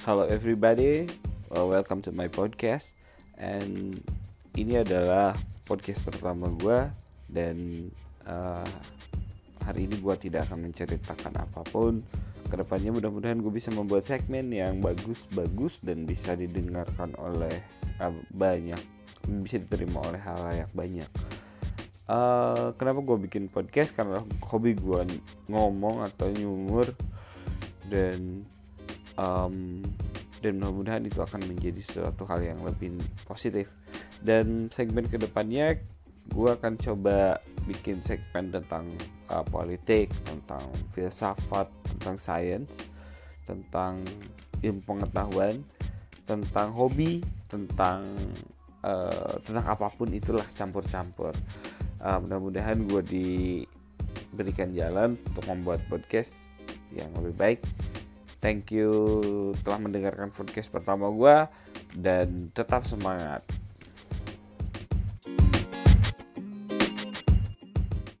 Hello everybody, uh, welcome to my podcast. And ini adalah podcast pertama gue dan uh, hari ini gue tidak akan menceritakan apa pun. Ke depannya mudah-mudahan gue bisa membuat segmen yang bagus-bagus dan bisa didengarkan oleh uh, banyak, bisa diterima oleh halayak banyak. Uh, kenapa gue bikin podcast? Karena hobi gue ngomong atau nyumur dan um, dan mudah-mudahan itu akan menjadi suatu hal yang lebih positif. Dan segmen ke depannya gue akan coba bikin segmen tentang uh, politik tentang filsafat tentang sains tentang ilmu pengetahuan tentang hobi tentang uh, tentang apa pun itulah campur-campur. Uh, mudah-mudahan gue diberikan jalan untuk membuat podcast yang lebih baik thank you telah mendengarkan podcast pertama gue dan tetap semangat